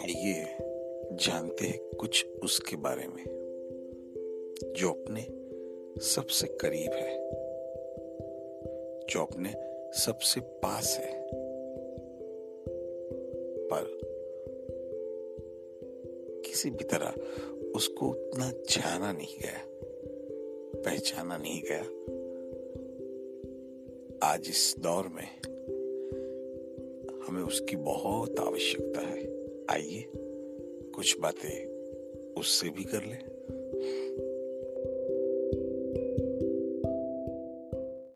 आइए जानते हैं कुछ उसके बारे में, जो अपने सबसे करीब है, जो अपने सबसे पास है। पर किसी भी तरह उसको उतना जाना नहीं गया, पहचाना नहीं गया। आज इस दौर में हमें उसकी बहुत आवश्यकता है। आइए कुछ बातें उससे भी कर लें।